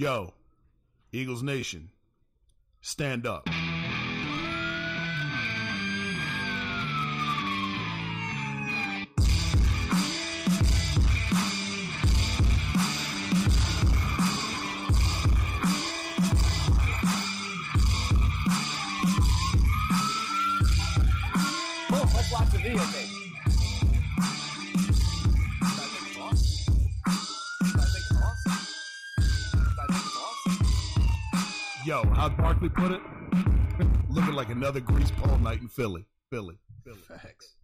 Yo, Eagles Nation, stand up. Let's watch the video. Yo, how'd Barkley put it? Looking like another grease pole night in Philly. Philly. Philly. Facts.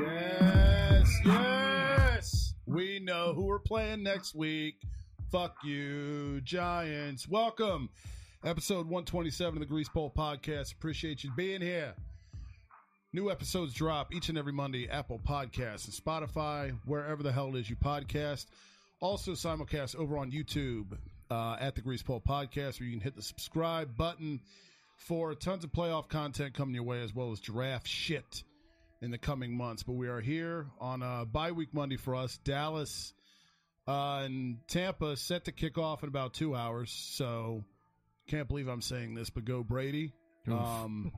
Yes, yes. We know who we're playing next week. Fuck you, Giants. Welcome. Episode 127 of the Grease Pole Podcast. Appreciate you being here. New episodes drop each and every Monday, Apple Podcasts and Spotify, wherever the hell it is you podcast. Also simulcast over on YouTube uh, at the Grease Pole Podcast, where you can hit the subscribe button for tons of playoff content coming your way, as well as draft shit in the coming months. But we are here on a bye week Monday for us. Dallas uh, and Tampa set to kick off in about two hours. So can't believe I'm saying this, but go Brady. Um,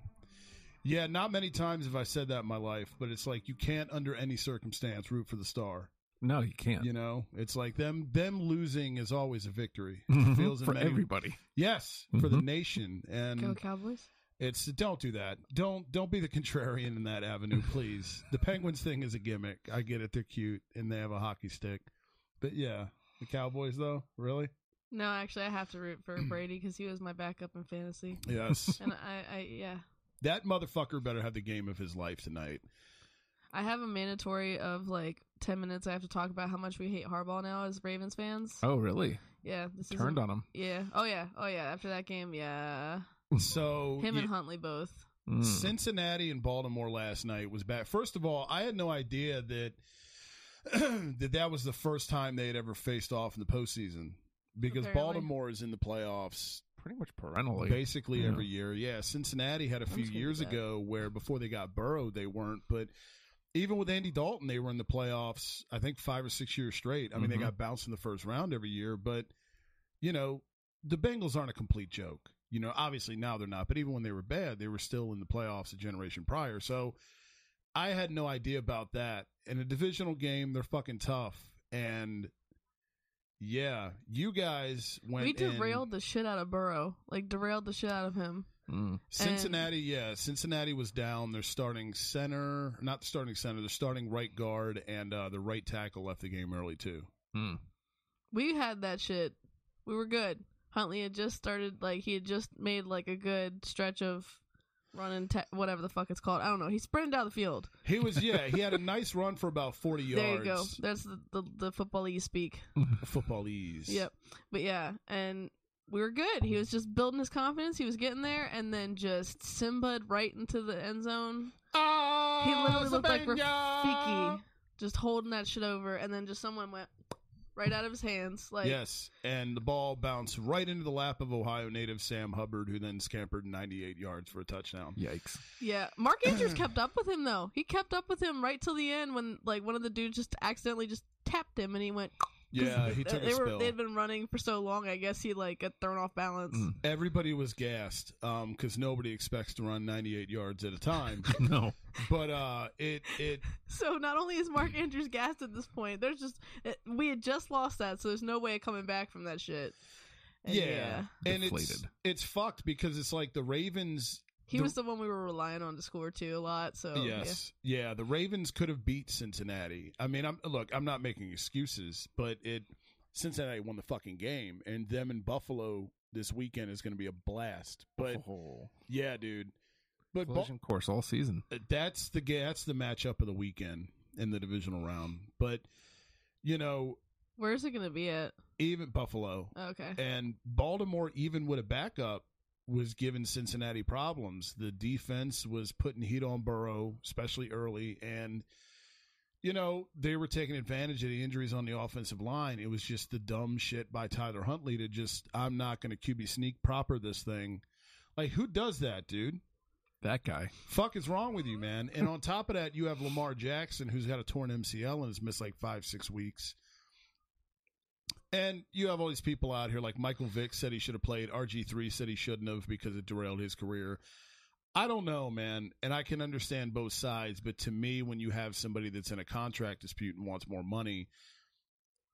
yeah, not many times have I said that in my life, but it's like you can't, under any circumstance, root for the star. No, you can't. You know, it's like them them losing is always a victory. It Mhm. feels for many- everybody. Yes, for the Mhm. nation, and Go Cowboys. it's don't do that. Don't don't be the contrarian in that avenue, please. the Penguins thing is a gimmick. I get it; they're cute and they have a hockey stick, but yeah, the Cowboys though, really? No, actually, I have to root for Brady because he was my backup in fantasy. Yes, And I, I, yeah, that motherfucker better have the game of his life tonight. I have a mandatory of like ten minutes. I have to talk about how much we hate Harbaugh now as Ravens fans. Oh, really? Yeah, this is Turned on him. Yeah. Oh yeah. Oh yeah. After that game, yeah, So him yeah, and Huntley both. Mm. Cincinnati and Baltimore last night was bad. First of all, I had no idea that that that was the first time they had ever faced off in the postseason because Apparently. Baltimore is in the playoffs Pretty much perennially. basically Yeah. every year. Yeah, Cincinnati had a few years ago where before they got Burrow, they weren't. But even with Andy Dalton, they were in the playoffs. I think five or six years straight. I mean, they Mhm. got bounced in the first round every year. But you know, the Bengals aren't a complete joke. You know, obviously now they're not. But even when they were bad, they were still in the playoffs a generation prior. So I had no idea about that. In a divisional game, they're fucking tough. And yeah, you guys went. we in- derailed the shit out of Burrow. Like derailed the shit out of him. Mm. Cincinnati, yeah, Cincinnati was down. They're starting center, not starting center. They're starting right guard, and uh, the right tackle left the game early too. Mm. We had that shit. We were good. Huntley had just started. Like he had just made like a good stretch of running, ta- whatever the fuck it's called. I don't know. He sprinted down the field. He was, yeah, he had a nice run for about forty yards. There you go. That's the the, the football you speak. Football ease. Yep. But yeah, and we were good. He was just building his confidence. He was getting there, and then just Simba right into the end zone. Oh, He literally looked like! Rafiki, just holding that shit over, and then just someone went right out of his hands. Like, yes, and the ball bounced right into the lap of Ohio native Sam Hubbard, who then scampered 98 yards for a touchdown. Yikes. yeah. Mark Andrews kept up with him though. He kept up with him right till the end when like one of the dudes just accidentally just tapped him, and he went. 'Cause Yeah, he took they a were spill. they had been running for so long. I guess he like got thrown off balance. Mm. Everybody was gassed because nobody expects to run 98 yards at a time. No. but uh, it it So not only is Mark Andrews gassed at this point, there's just it, we had just lost that, so there's no way of coming back from that shit. And yeah. and it's it's fucked because it's like the Ravens He The- was the one we were relying on to score too a lot. So yes, yeah. The Ravens could have beat Cincinnati. I mean, I'm look. I'm not making excuses, but it Cincinnati won the fucking game, and them in Buffalo this weekend is going to be a blast. But oh, yeah, dude. But Ba- course all season. Uh, that's the ga- that's the matchup of the weekend in the divisional round. But you know. Where's it gonna be at? even Buffalo Okay. and Baltimore, even with a backup, was giving Cincinnati problems. The defense was putting heat on Burrow, especially early, and you know they were taking advantage of the injuries on the offensive line. It was just the dumb shit by Tyler Huntley to just I'm not going to QB sneak proper this thing. Like who does that, dude? That guy. Fuck is wrong with you, man? And on top of that, you have Lamar Jackson, who's got a torn MCL and has missed like five, six weeks. And you have all these people out here, like Michael Vick said he should have played. RG3 said he shouldn't have because it derailed his career. I don't know, man. And I can understand both sides. But to me, when you have somebody that's in a contract dispute and wants more money,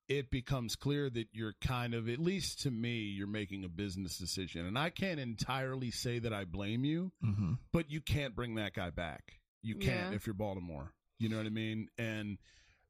it becomes clear that you're kind of, at least to me, you're making a business decision. And I can't entirely say that I blame you Mm-hmm. but you can't bring that guy back. You can't Yeah. if you're Baltimore. You know what I mean? And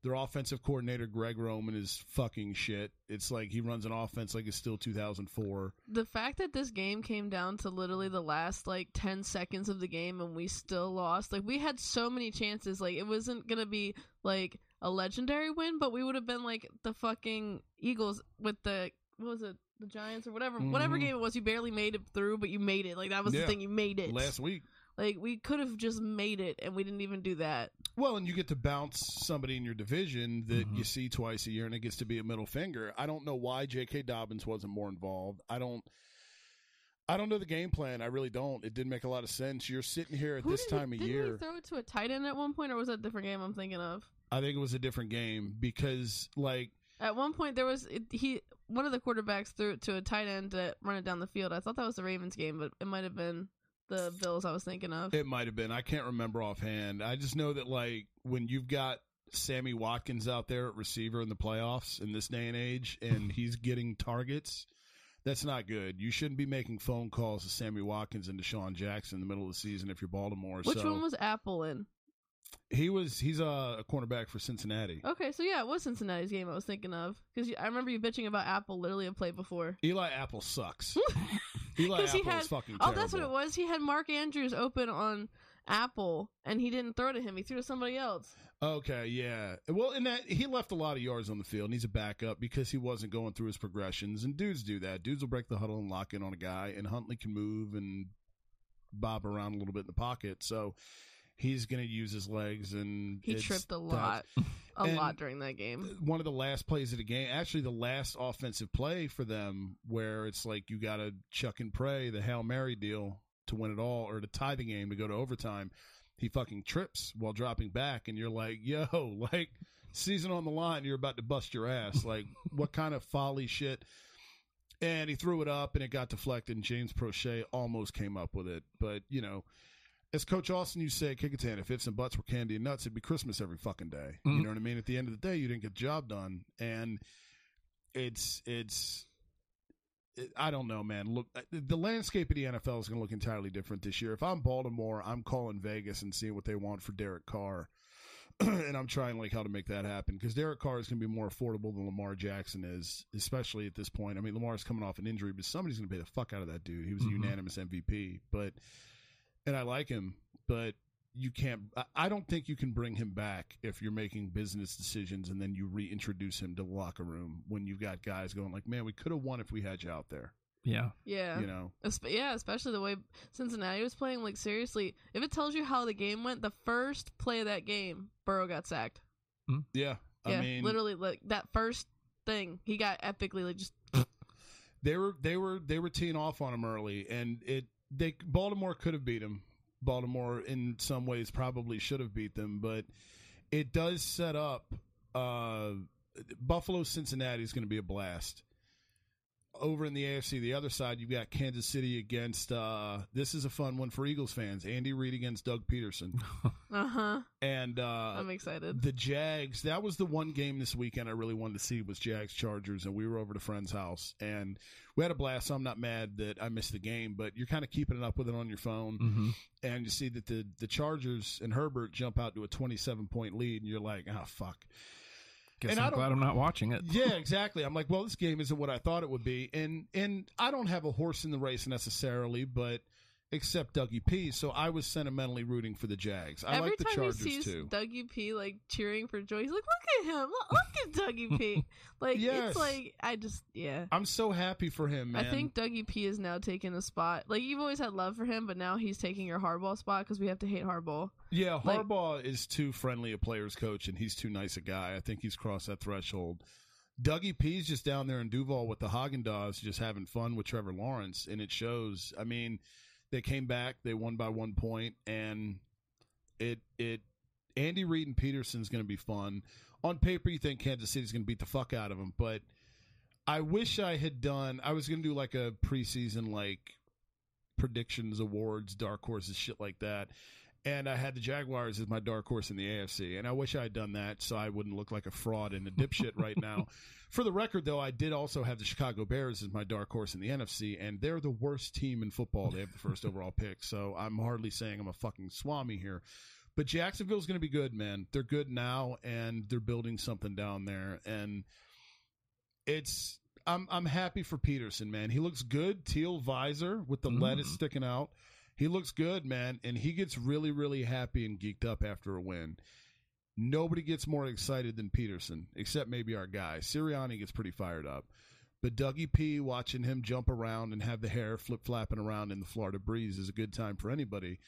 their offensive coordinator Greg Roman is fucking shit. It's like he runs an offense like it's still 2004. The fact that this game came down to literally the last like 10 seconds of the game and we still lost. Like we had so many chances. Like it wasn't going to be like a legendary win, but we would have been like the fucking Eagles with the what was it? The Giants or whatever. Whatever Mhm. game it was, you barely made it through, but you made it. Like that was Yeah. the thing, you made it. Last week. Like we could have just made it and we didn't even do that. Well, and you get to bounce somebody in your division that Mhm. you see twice a year, and it gets to be a middle finger. I don't know why J.K. Dobbins wasn't more involved. I don't. I don't know the game plan. I really don't. It didn't make a lot of sense. You're sitting here at Who this did he- time of didn't year. he throw it to a tight end at one point or was that a different game I'm thinking of? I think it was a different game because, like, At one point, there was it, he one of the quarterbacks threw it to a tight end to run it down the field. I thought that was the Ravens game, but it might have been the Bills I was thinking of. It might have been. I can't remember offhand. I just know that like when you've got Sammy Watkins out there at receiver in the playoffs in this day and age, and he's getting targets, that's not good. You shouldn't be making phone calls to Sammy Watkins and DeSean Jackson in the middle of the season if you're Baltimore. Which so one was Apple in? he was he's a, a cornerback for Cincinnati. Okay, so yeah, it was Cincinnati's game I was thinking of because I remember you bitching about Apple literally a play before. Eli Apple sucks. Eli 'Cause he had- fucking Oh, that's what it was. He had Mark Andrews open on Apple, and he didn't throw to him. He threw to somebody else. Okay, yeah. Well, in that he left a lot of yards on the field, and he's a backup because he wasn't going through his progressions. And dudes do that. Dudes will break the huddle and lock in on a guy, and Huntley can move and bob around a little bit in the pocket. So he's going to use his legs, and He tripped a lot, a And- lot during that game. One of the last plays of the game, actually the last offensive play for them, where it's like you got to chuck and pray the hail mary deal to win it all or to tie the game to go to overtime. He fucking trips while dropping back, and you're like, yo, like season on the line, you're about to bust your ass. Like, what kind of folly shit? And he threw it up, and it got deflected. And James Proche almost came up with it, but you know, as Coach Austin used to say at Kickintan, if ifs and buts were candy and nuts, it'd be Christmas every fucking day. You Mhm. know what I mean? At the end of the day, you didn't get the job done, and it's it's. It, I don't know, man. Look, uh, the landscape of the NFL is going to look entirely different this year. If I'm Baltimore, I'm calling Vegas and seeing what they want for Derek Carr, and I'm trying like how to make that happen because Derek Carr is going to be more affordable than Lamar Jackson is, especially at this point. I mean, Lamar's coming off an injury, but somebody's going to pay the fuck out of that dude. He was a Mhm. unanimous MVP, but and I like him, but you can't. I- I don't think you can bring him back if you're making business decisions and then you reintroduce him to the locker room when you've got guys going like, "Man, we could have won if we had you out there." Yeah. Yeah. You know, Espe- yeah, especially the way Cincinnati was playing. Like seriously, if it tells you how the game went, the first play of that game, Burrow got sacked. yeah. Yeah, I mean, literally, like that first thing, he got epically like just. they were they were they were teeing off on him early, and it they Baltimore could have beat him. Baltimore in some ways probably should have beat them, but it does set up uh, Buffalo Cincinnati is going to be a blast. Over in the AFC, the other side, you've got Kansas City against. uh This is a fun one for Eagles fans. Andy Reid against Doug Pederson, Uh huh. and uh I'm excited. the Jags. That was the one game this weekend I really wanted to see was Jags Chargers, and we were over to a friend's house and we had a blast. So I'm not mad that I missed the game, but you're kind of keeping it up with it on your phone, Mm-hmm. and you see that the the Chargers and Herbert jump out to a 27 point lead, and you're like, oh fuck. Guess And I'm glad I'm not watching it. Yeah, exactly. I'm like, well, this game isn't what I thought it would be, and and I don't have a horse in the race necessarily, but except Dougie P. So I was sentimentally rooting for the Jags. I Every like the time Chargers he sees too. Dougie P like cheering for joy, he's like, "Look at him! Look, look at Dougie P!" Like Yes. it's like I just yeah. I'm so happy for him, man. I think Dougie P is now taking a spot. Like you've always had love for him, but now he's taking your Harbaugh spot because we have to hate Harbaugh. Yeah, Like- Harbaugh is too friendly a player's coach, and he's too nice a guy. I think he's crossed that threshold. Dougie P's just down there in Duval with the Haagen Dazs, just having fun with Trevor Lawrence, and it shows. I mean, they came back, they won by one point, and it it Andy Reid and Pederson's going to be fun. On paper, you think Kansas City's going to beat the fuck out of them, but I wish I had done. I was going to do like a preseason like predictions, awards, dark horses, shit like that. And I had the Jaguars as my dark horse in the AFC. And I wish I had done that so I wouldn't look like a fraud and a dipshit right now. For the record, though, I did also have the Chicago Bears as my dark horse in the NFC, and they're the worst team in football. They have the first overall pick. So I'm hardly saying I'm a fucking swami here. But Jacksonville's going to be good, man. They're good now, and they're building something down there. And it's I'm I'm happy for Pederson, man. He looks good, teal visor with the Mm. lettuce sticking out. He looks good, man, and he gets really really happy and geeked up after a win. Nobody gets more excited than Pederson, except maybe our guy. Sirianni gets pretty fired up. But Dougie P watching him jump around and have the hair flip flapping around in the Florida breeze is a good time for anybody.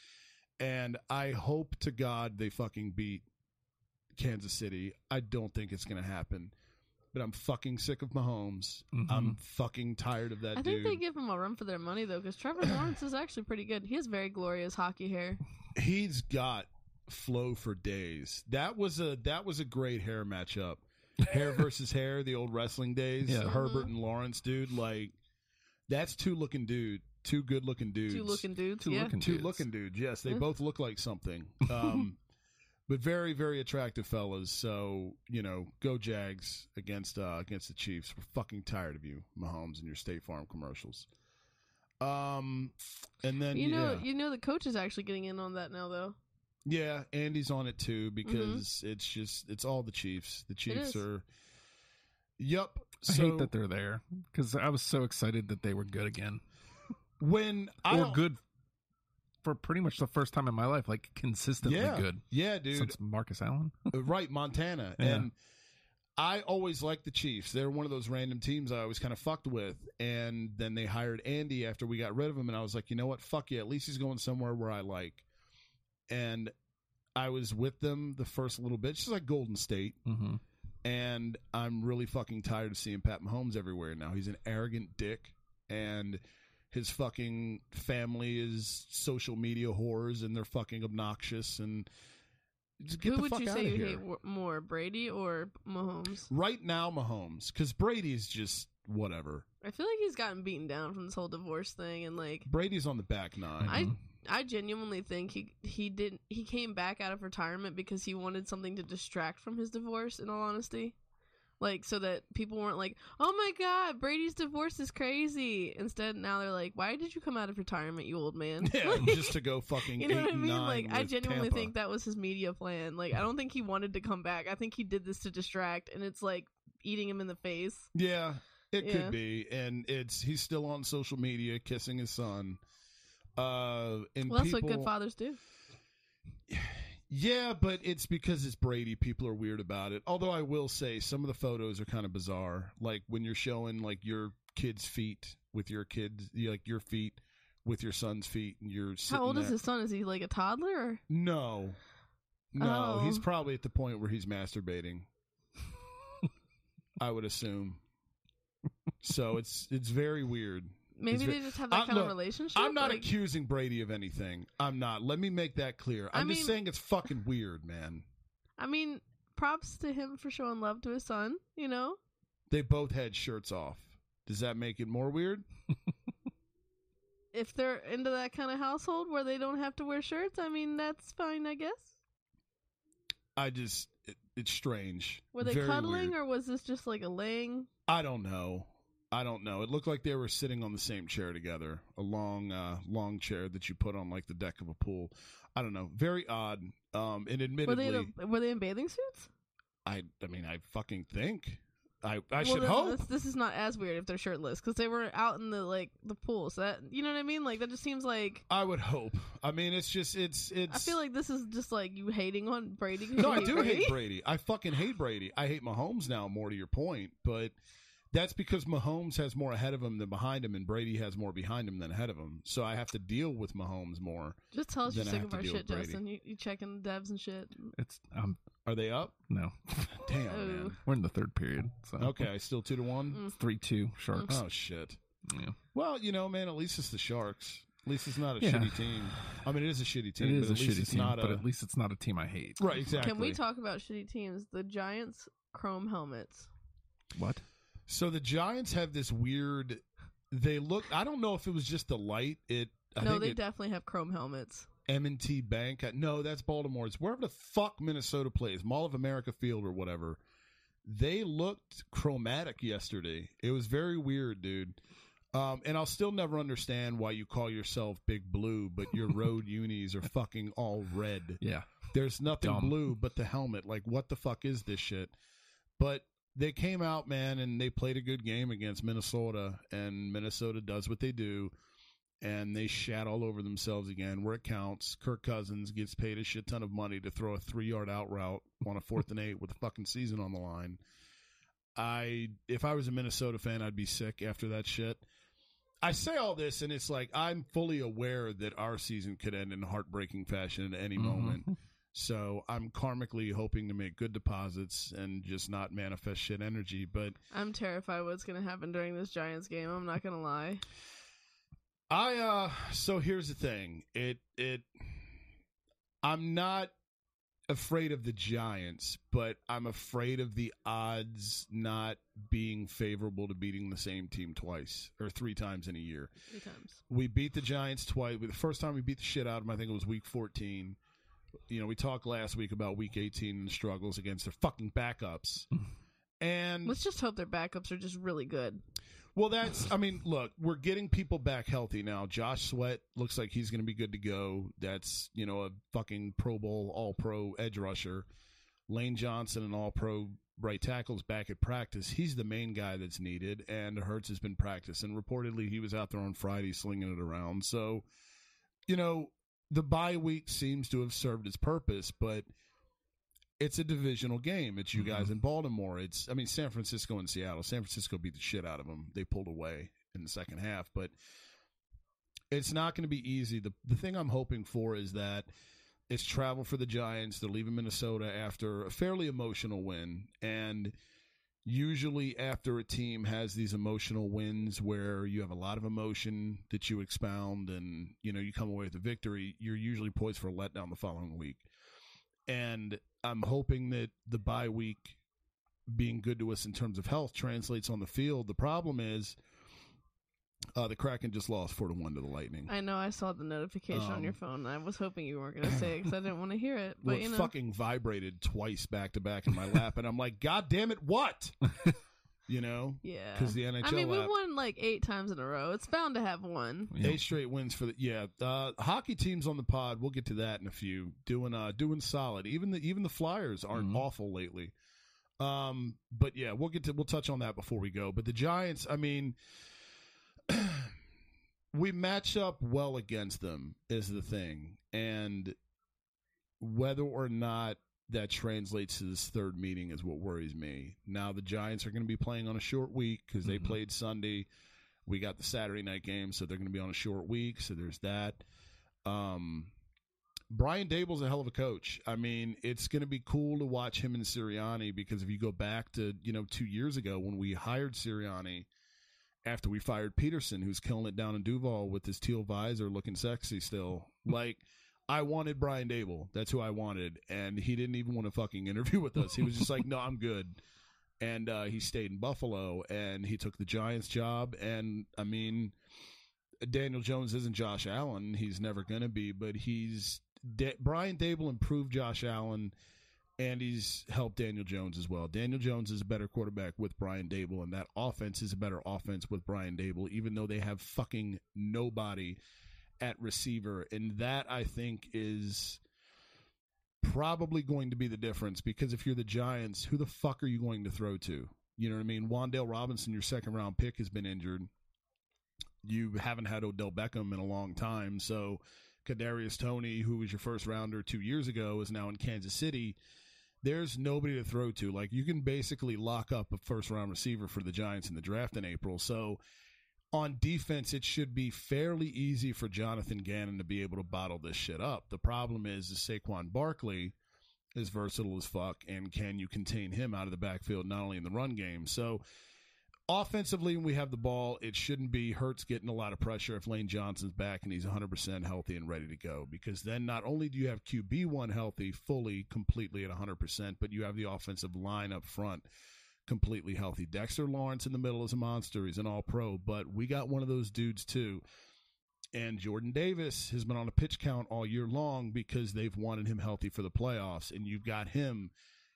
And I hope to God they fucking beat Kansas City. I don't think it's going to happen. But I'm fucking sick of Mahomes. Mhm. I'm fucking tired of that I dude. think they give him a run for their money though, because Trevor Lawrence is actually pretty good. He has very glorious hockey hair. He's got flow for days. That was a that was a great hair matchup. Hair versus hair, the old wrestling days. Yeah. Herbert and Lawrence, dude. Like that's two looking dude, two good looking dudes. Two looking dudes. Two yeah. looking two dudes. looking dudes. Yes, they both look like something. Um, but very, very attractive fellas. So you know, go Jags against uh, against the Chiefs. We're fucking tired of you, Mahomes, and your State Farm commercials. Um, and then You know, yeah, you know, the coach is actually getting in on that now, though. yeah, Andy's on it too because it's just it's all the Chiefs. The Chiefs is. are. Yup. I hate that they're there because I was so excited that they were good again, when I or good for pretty much the first time in my life, like consistently yeah, good yeah, dude. since Marcus Allen. Uh, right, Montana. Yeah. And I always liked the Chiefs. They're one of those random teams I always kind of fucked with. And then they hired Andy after we got rid of him. And I was like, you know what? Fuck yeah. At least he's going somewhere where I like. And I was with them the first little bit, just like Golden State. hmm And I'm really fucking tired of seeing Pat Mahomes everywhere now. He's an arrogant dick. And his fucking family is social media whores and they're fucking obnoxious and Who would you say you here. hate more, Brady or Mahomes? Right now, Mahomes, because Brady's just whatever. I feel like he's gotten beaten down from this whole divorce thing, and like Brady's on the back nine. I, I genuinely think he he didn't he came back out of retirement because he wanted something to distract from his divorce. In all honesty, like so that people weren't like, "Oh my God, Brady's divorce is crazy." Instead, now they're like, "Why did you come out of retirement, you old man?" yeah, Like, just to go fucking you know what I mean? Like, I genuinely Tampa. think that was his media plan. Like, I don't think he wanted to come back. I think he did this to distract, and it's like eating him in the face. Yeah, it Yeah. could be, and it's he's still on social media kissing his son. Uh, and Well, that's people, what good fathers do. Yeah, but it's because it's Brady. People are weird about it. Although I will say some of the photos are kind of bizarre. Like when you're showing like your kid's feet with your kids, like your feet with your son's feet, and you're How old is his son? Is he like a toddler? Or? No. No, Oh. he's probably at the point where he's masturbating. I would assume. So it's it's very weird. Maybe they just have that I- kind look, of relationship. I'm not like, accusing Brady of anything. I'm not. Let me make that clear. I I'm just saying it's fucking weird, man. I mean, props to him for showing love to his son. You know, They both had shirts off. Does that make it more weird? If they're into that kind of household where they don't have to wear shirts, I mean that's fine, I guess. I just it, it's strange. Were they Very cuddling weird. or was this just like a laying? I don't know. I don't know. It looked like they were sitting on the same chair together, a long, uh, long chair that you put on like the deck of a pool. I don't know. Very odd. Um, and Were admittedly, they in a, were they in bathing suits? I, I mean, I fucking think. I, I well, should then hope. This, this is not as weird if they're shirtless because they were out in the like the pool. So that you know what I mean? Like that just seems like I would hope. I mean, it's just, it's, it's. I feel like this is just like you hating on Brady. No, I do Brady. hate Brady. I fucking hate Brady. I hate Mahomes now, more to your point, but that's because Mahomes has more ahead of him than behind him, and Brady has more behind him than ahead of him. So I have to deal with Mahomes more. Just tell us you're sick of our shit. Justin. You, you checking the devs and shit. It's um Are they up? no. Damn, Oh. man. We're in the third period. So Okay, still two to one. Mm. three two sharks. Oh shit. Yeah. Well, you know, man. At least it's the Sharks. At least it's not a Yeah. shitty team. I mean, it is a shitty team. It is but a least shitty it's team, not but a, at least it's not a team I hate. right. Exactly. Can we talk about shitty teams? The Giants chrome helmets. What? So the Giants have this weird. They look. I don't know if it was just the light. It. I no, think they it, definitely have chrome helmets. M&T Bank. Uh, No, that's Baltimore. It's wherever the fuck Minnesota plays, Mall of America Field or whatever. They looked chromatic yesterday. It was very weird, dude. Um, and I'll still never understand why you call yourself Big Blue, but your road unis are fucking all red. Yeah. There's nothing Dumb. blue but the helmet. Like, what the fuck is this shit? But they came out, man, and they played a good game against Minnesota, and Minnesota does what they do, and they shat all over themselves again where it counts. Kirk Cousins gets paid a shit ton of money to throw a three yard out route on a fourth and eight with the fucking season on the line. I, if I was a Minnesota fan, I'd be sick after that shit. I say all this, and it's like I'm fully aware that our season could end in heartbreaking fashion at any Mhm. moment. So I'm karmically hoping to make good deposits and just not manifest shit energy. But I'm terrified what's gonna happen during this Giants game. I'm not gonna lie. I uh so here's the thing. It it I'm not afraid of the Giants, but I'm afraid of the odds not being favorable to beating the same team twice or three times in a year. Three times. We beat the Giants twice. The first time we beat the shit out of them, I think it was week 14. You know, we talked last week about week 18 and struggles against their fucking backups. And Let's just hope their backups are just really good. well, that's. I mean, look, we're getting people back healthy now. Josh Sweat looks like he's going to be good to go. That's you know a fucking Pro Bowl All Pro edge rusher. Lane Johnson, an All Pro right tackle's back at practice. He's the main guy that's needed, and Hurts has been practicing. Reportedly, he was out there on Friday slinging it around. So, you know, the bye week seems to have served its purpose, but it's a divisional game. It's you mm-hmm. guys in Baltimore. It's I mean San Francisco and Seattle. San Francisco beat the shit out of them. They pulled away in the second half, but it's not going to be easy. The the thing I'm hoping for is that it's travel for the Giants. They're leaving Minnesota after a fairly emotional win and usually after a team has these emotional wins where you have a lot of emotion that you expound and you know you come away with a victory, you're usually poised for a letdown the following week. And I'm hoping that the bye week being good to us in terms of health translates on the field. The problem is uh, the Kraken just lost four to one to the Lightning. I know I saw the notification on Um, your phone. I was hoping you weren't gonna say it because I didn't want to hear it. But well, it you know, fucking vibrated twice back to back in my lap, and I'm like, God damn it, what? you know, yeah. because the NHL I mean, we app, won like eight times in a row. It's bound to have one. Yeah. eight straight wins for the yeah. Uh, hockey teams on the pod. We'll get to that in a few. Doing uh doing solid. Even the even the Flyers aren't Mhm. awful lately. Um, but yeah, we'll get to we'll touch on that before we go. But the Giants, I mean. we match up well against them is the thing and whether or not that translates to this third meeting is what worries me now the giants are going to be playing on a short week because they Mhm. played sunday we got the saturday night game so they're going to be on a short week so there's that um Brian Daboll's a hell of a coach. I mean, it's going to be cool to watch him and Sirianni because if you go back to, you know, 2 years ago when we hired Sirianni, after we fired Pederson, who's killing it down in Duval with his teal visor, looking sexy still. Like, I wanted Brian Daboll. That's who I wanted, and he didn't even want to fucking interview with us. He was just like, "No, I'm good." and uh, he stayed in Buffalo, and he took the Giants job. And I mean, Daniel Jones isn't Josh Allen; he's never going to be, but he's Da- Brian Daboll improved Josh Allen. And he's helped Daniel Jones as well. Daniel Jones is a better quarterback with Brian Daboll, and that offense is a better offense with Brian Daboll, even though they have fucking nobody at receiver. And that, I think, is probably going to be the difference because if you're the Giants, who the fuck are you going to throw to? You know what I mean? Wan'Dale Robinson, your second round pick, has been injured. You haven't had Odell Beckham in a long time. So Kadarius Toney, who was your first rounder two years ago, is now in Kansas City. There's nobody to throw to. Like you can basically lock up a first round receiver for the Giants in the draft in April. So on defense, it should be fairly easy for Jonathan Gannon to be able to bottle this shit up. The problem is, is Saquon Barkley is versatile as fuck, and can you contain him out of the backfield, not only in the run game? So, offensively, when we have the ball, it shouldn't be Hurts getting a lot of pressure if Lane Johnson's back and he's 100% healthy and ready to go. Because then not only do you have QB1 healthy, fully, completely at 100%, but you have the offensive line up front completely healthy. Dexter Lawrence in the middle is a monster. He's an all pro, but we got one of those dudes too. And Jordan Davis has been on a pitch count all year long because they've wanted him healthy for the playoffs. And you've got him.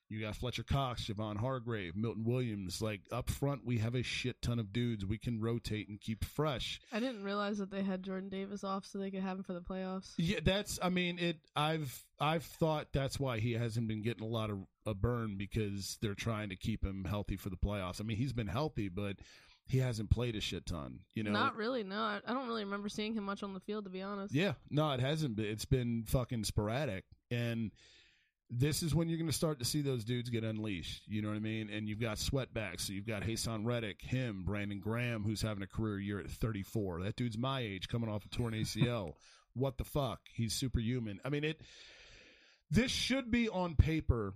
You got Fletcher Cox, Javon Hargrave, Milton Williams. Like up front, we have a shit ton of dudes we can rotate and keep fresh. I didn't realize that they had Jordan Davis off so they could have him for the playoffs. Yeah, that's. I mean, it. I've I've thought that's why he hasn't been getting a lot of a burn because they're trying to keep him healthy for the playoffs. I mean, he's been healthy, but he hasn't played a shit ton. You know, Not really. No, I, I don't really remember seeing him much on the field, to be honest. Yeah, no, it hasn't been. It's been fucking sporadic, and this is when you're going to start to see those dudes get unleashed. You know what I mean? And you've got sweatbacks. So you've got Haason Reddick, him, Brandon Graham, who's having a career year at 34. That dude's my age, coming off a torn ACL. what the fuck? He's superhuman. I mean, it. This should be on paper.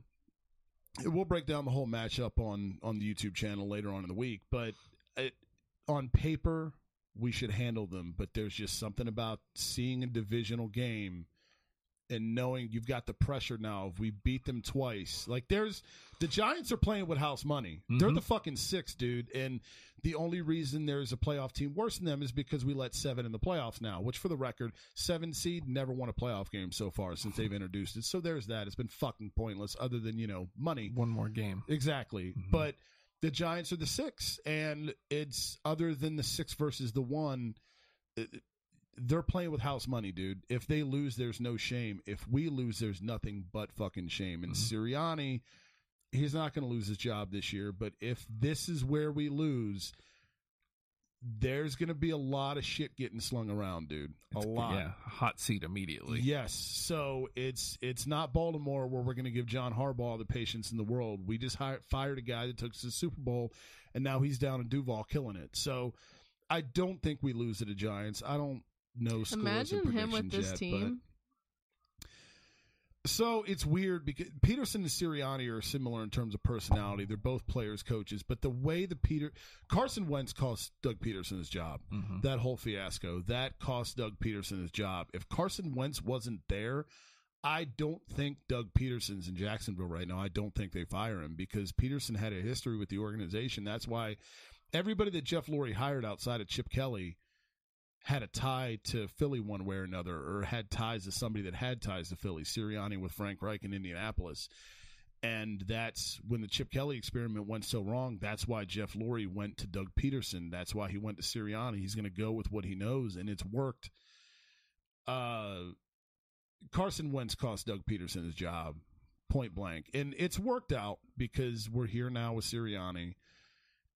We'll break down the whole matchup on on the YouTube channel later on in the week, but it, on paper we should handle them. But there's just something about seeing a divisional game and knowing you've got the pressure now if we beat them twice. Like there's the Giants are playing with house money. They're Mhm. the fucking six, dude. And the only reason there's a playoff team worse than them is because we let seven in the playoffs now, which for the record, seven seed never won a playoff game so far since they've introduced it. So there's that. It's been fucking pointless other than, you know, money. One more game. Exactly. Mhm. But the Giants are the six, and it's other than the six versus the one. it- they're playing with house money, dude. If they lose, there's no shame. If we lose, there's nothing but fucking shame. And Mhm. Sirianni, he's not going to lose his job this year. But if this is where we lose, there's going to be a lot of shit getting slung around, dude. A It's- lot. Yeah, hot seat immediately. Yes. So it's it's not Baltimore where we're going to give John Harbaugh all the patience in the world. We just hired, fired a guy that took us to the Super Bowl, and now he's down in Duval killing it. So I don't think we lose to the Giants. I don't know. scores Imagine him with this yet, but- team. so it's weird because Pederson and Sirianni are similar in terms of personality. They're both players, coaches, but the way the Peter Carson Wentz cost Doug Pederson his job. Mhm. That whole fiasco that cost Doug Pederson his job. If Carson Wentz wasn't there, I don't think Doug Pederson's in Jacksonville right now. I don't think they fire him because Pederson had a history with the organization. That's why everybody that Jeff Lurie hired outside of Chip Kelly had a tie to Philly one way or another, or had ties to somebody that had ties to Philly. Sirianni with Frank Reich in Indianapolis. And that's when the Chip Kelly experiment went so wrong. That's why Jeff Lurie went to Doug Pederson. That's why he went to Sirianni. He's going to go with what he knows, and it's worked. Uh, Carson Wentz cost Doug Pederson his job, point blank, and it's worked out because we're here now with Sirianni,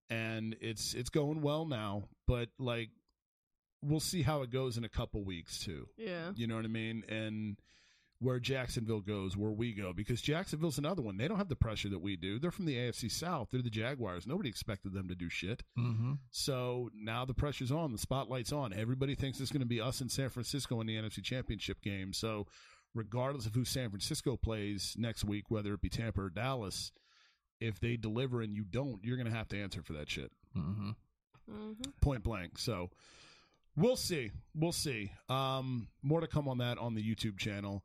and it's it's going well now. But like, we'll see how it goes in a couple weeks too. Yeah. You know what I mean? And where Jacksonville goes, where we go, because Jacksonville's another one. They don't have the pressure that we do. They're from the AFC South. They're the Jaguars. Nobody expected them to do shit. Mhm. So now the pressure's on. The spotlight's on. Everybody thinks it's going to be us in San Francisco in the NFC Championship game. So regardless of who San Francisco plays next week, whether it be Tampa or Dallas, if they deliver and you don't, you're going to have to answer for that shit Mhm. hmm point blank. So we'll see. We'll see. Um, more to come on that on the YouTube channel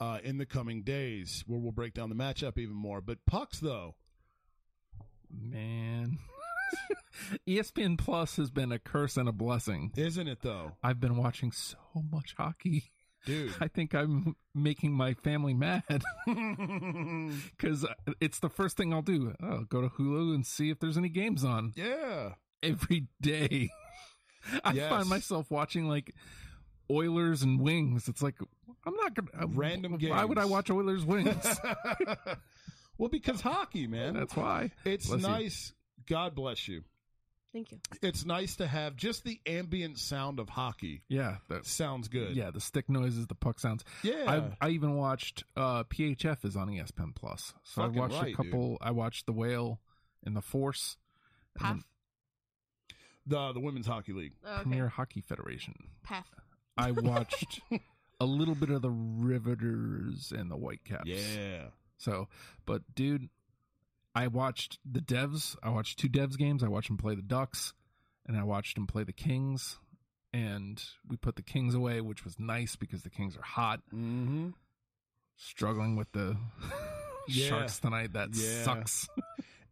uh, in the coming days, where we'll break down the matchup even more. But pucks, though, Man. ESPN Plus has been a curse and a blessing. Isn't it though, I've been watching so much hockey. dude? I think I'm making my family mad because it's the first thing I'll do. I'll go to Hulu and see if there's any games on yeah, every day. I Yes. find myself watching like Oilers and Wings. It's like I'm not gonna Random Why would I watch Oilers Wings? well, because hockey, man. That's why. it's Bless you. nice. God bless you. Thank you. It's nice to have just the ambient sound of hockey. Yeah, that Sounds good. yeah. The stick noises, the puck sounds. yeah. I I even watched uh, PHF is on ESPN Plus, so Fucking I watched right, a couple. I watched the Whale and the Force, and then the the women's hockey league. Oh, okay. Premier Hockey Federation. Path. I watched a little bit of the Riveters and the Whitecaps. Yeah. So, but dude, I watched the Devs. I watched two Devs games. I watched them play the Ducks, and I watched them play the Kings. And we put the Kings away, which was nice because the Kings are hot. Mm-hmm. Struggling with the Yeah. Sharks tonight. That Yeah. sucks.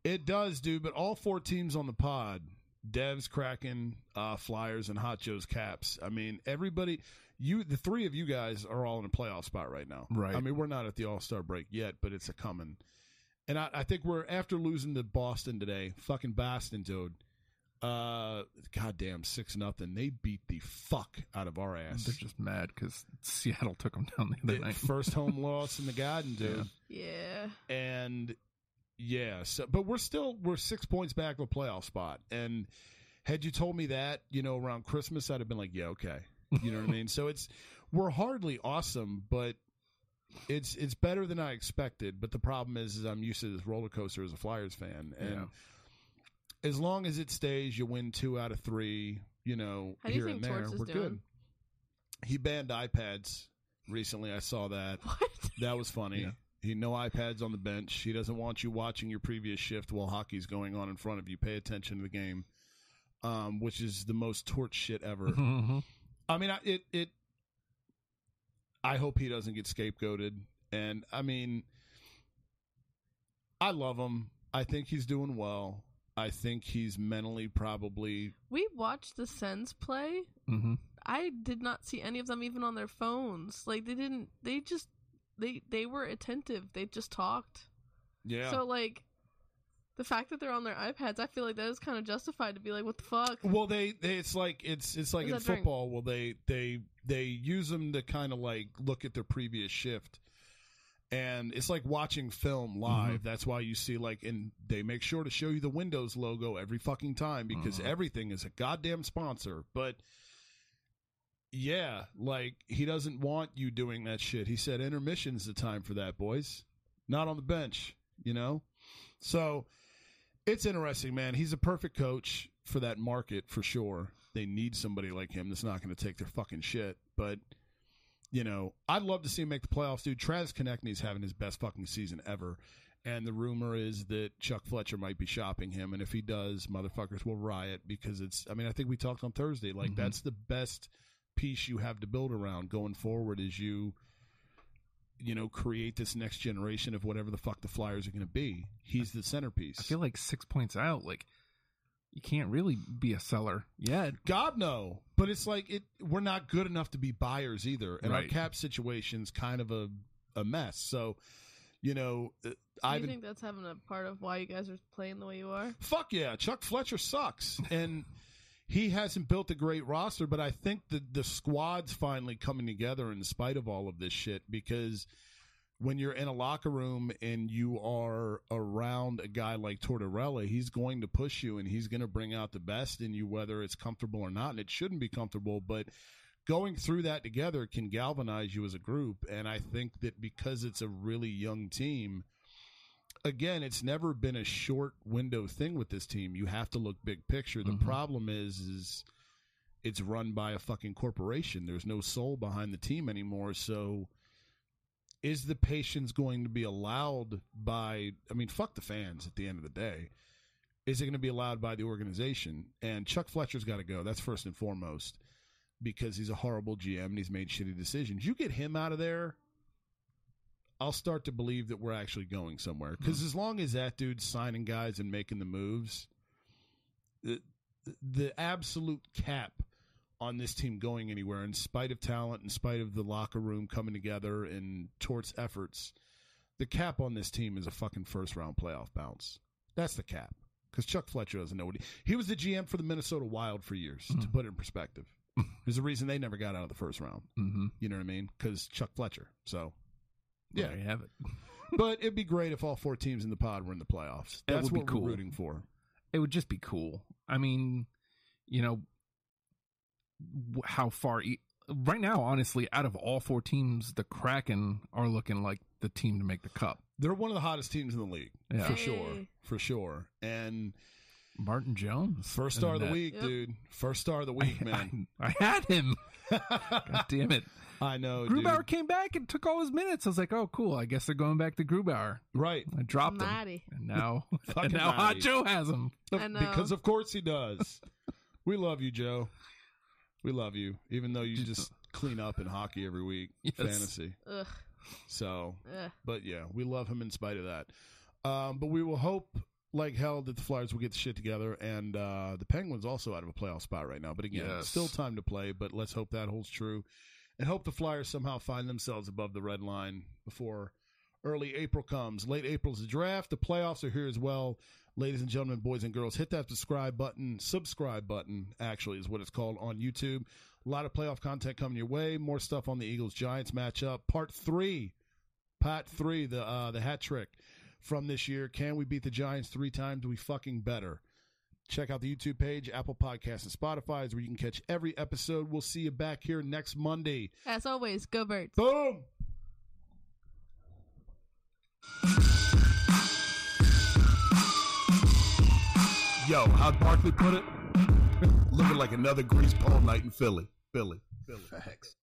It does, dude. But all four teams on the pod, Devs, Kraken, uh, Flyers, and Hot Joe's Caps. I mean, everybody. You, the three of you guys are all in a playoff spot right now. Right. I mean, we're not at the All Star break yet, but it's a coming. And I, I think we're after losing to Boston today. Fucking Boston, dude. Uh, goddamn, six nothing. They beat the fuck out of our ass. They're just mad because Seattle took them down the other The night. first home loss in the Garden, dude. Yeah. and yeah so but we're still we're six points back of a playoff spot and had you told me that you know around christmas i'd have been like yeah okay you know what i mean so it's we're hardly awesome but it's it's better than i expected but the problem is, is i'm used to this roller coaster as a flyers fan and Yeah. as long as it stays you win two out of three you know How do you here and there we're doing? good he banned ipads recently i saw that What? that was funny. Yeah. He no iPads on the bench. He doesn't want you watching your previous shift while hockey's going on in front of you. Pay attention to the game, um, which is the most torch shit ever. Mhm. I mean, I, it it. I hope he doesn't get scapegoated, and I mean, I love him. I think he's doing well. I think he's mentally probably We watched the Sens play. Mhm. I did not see any of them even on their phones. Like they didn't. They just they they were attentive. They just talked. yeah. So like, the fact that they're on their iPads, I feel like that is kind of justified to be like, what the fuck? Well, they, they it's like it's it's like Is in that during- football. Well, they they they use them to kind of like look at their previous shift, and it's like watching film live. That's why you see like, and they make sure to show you the Windows logo every fucking time because Mhm. everything is a goddamn sponsor. But yeah, like he doesn't want you doing that shit. He said intermission's the time for that, boys. Not on the bench, you know. So it's interesting, man. He's a perfect coach for that market for sure. They need somebody like him that's not going to take their fucking shit. But you know, I'd love to see him make the playoffs, dude. Travis Konecny's having his best fucking season ever. And the rumor is that Chuck Fletcher might be shopping him, and if he does, motherfuckers will riot because it's. I mean, I think we talked on Thursday. Like Mhm. that's the best piece you have to build around going forward. Is you, you know, create this next generation of whatever the fuck the Flyers are going to be. He's the centerpiece. I feel like six points out, like you can't really be a seller yet. God no, but it's like it. We're not good enough to be buyers either, and our Right. cap situation's kind of a a mess. So, you know, uh, Do you I've think that's having a part of why you guys are playing the way you are? fuck yeah, Chuck Fletcher sucks, and he hasn't built a great roster. But I think the the squad's finally coming together in spite of all of this shit because. When you're in a locker room and you are around a guy like Tortorella, he's going to push you and he's going to bring out the best in you, whether it's comfortable or not. And it shouldn't be comfortable, but going through that together can galvanize you as a group. And I think that because it's a really young team, again, it's never been a short window thing with this team. You have to look big picture. The Mhm. problem is, is it's run by a fucking corporation. There's no soul behind the team anymore. So is the patience going to be allowed by I mean, fuck the fans at the end of the day. Is it going to be allowed by the organization? And Chuck Fletcher's got to go. That's first and foremost because he's a horrible GM and he's made shitty decisions. You get him out of there, I'll start to believe that we're actually going somewhere. Because as long as that dude's signing guys and making the moves, the, the absolute cap on this team going anywhere, in spite of talent, in spite of the locker room coming together and Torts efforts, the cap on this team is a fucking first round playoff bounce. That's the cap. Because Chuck Fletcher doesn't know what he, he was the GM for the Minnesota Wild for years. To put it in perspective, there's a reason they never got out of the first round. Mm-hmm. You know what I mean? Because Chuck Fletcher. So, yeah. There you have it. but it'd be great if all four teams in the pod were in the playoffs. That That's would be cool. we're rooting for. It would just be cool. I mean, you know, how far. E- right now, honestly, out of all four teams, the Kraken are looking like the team to make the cup. They're one of the hottest teams in the league, Yeah. for sure, for sure. And Martin Jones. first star of the net. week, Yep. dude. First star of the week, man. I, I had him. God damn it. I know, Grubauer dude. came back and took all his minutes. I was like, oh, cool. I guess they're going back to Grubauer. Right. I dropped him. Matty. And now, Fucking and now Hot Joe has him. Because of course he does. we love you, Joe. We love you, even though you just clean up in hockey every week, Yes. fantasy. Ugh. So Ugh. But yeah, we love him in spite of that. Um, but we will hope like hell that the Flyers will get the shit together, and uh, the Penguins also out of a playoff spot right now. But again, Yes. still time to play. But let's hope that holds true, and hope the Flyers somehow find themselves above the red line before early April comes. Late April's the draft. The playoffs are here as well. Ladies and gentlemen, boys and girls, hit that subscribe button. Subscribe button, actually, is what it's called on YouTube. A lot of playoff content coming your way. More stuff on the Eagles Giants matchup. Part three Part three, the uh, the hat trick from this year. Can we beat the Giants three times? We fucking better. Check out the YouTube page, Apple Podcasts, and Spotify is where you can catch every episode. We'll see you back here next Monday. As always, go birds. Boom. Yo, how'd Barkley put it? Looking like another grease pole night in Philly. Philly. Philly. Facts.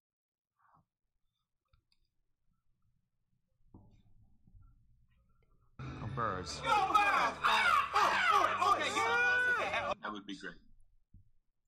Birds. That would be great.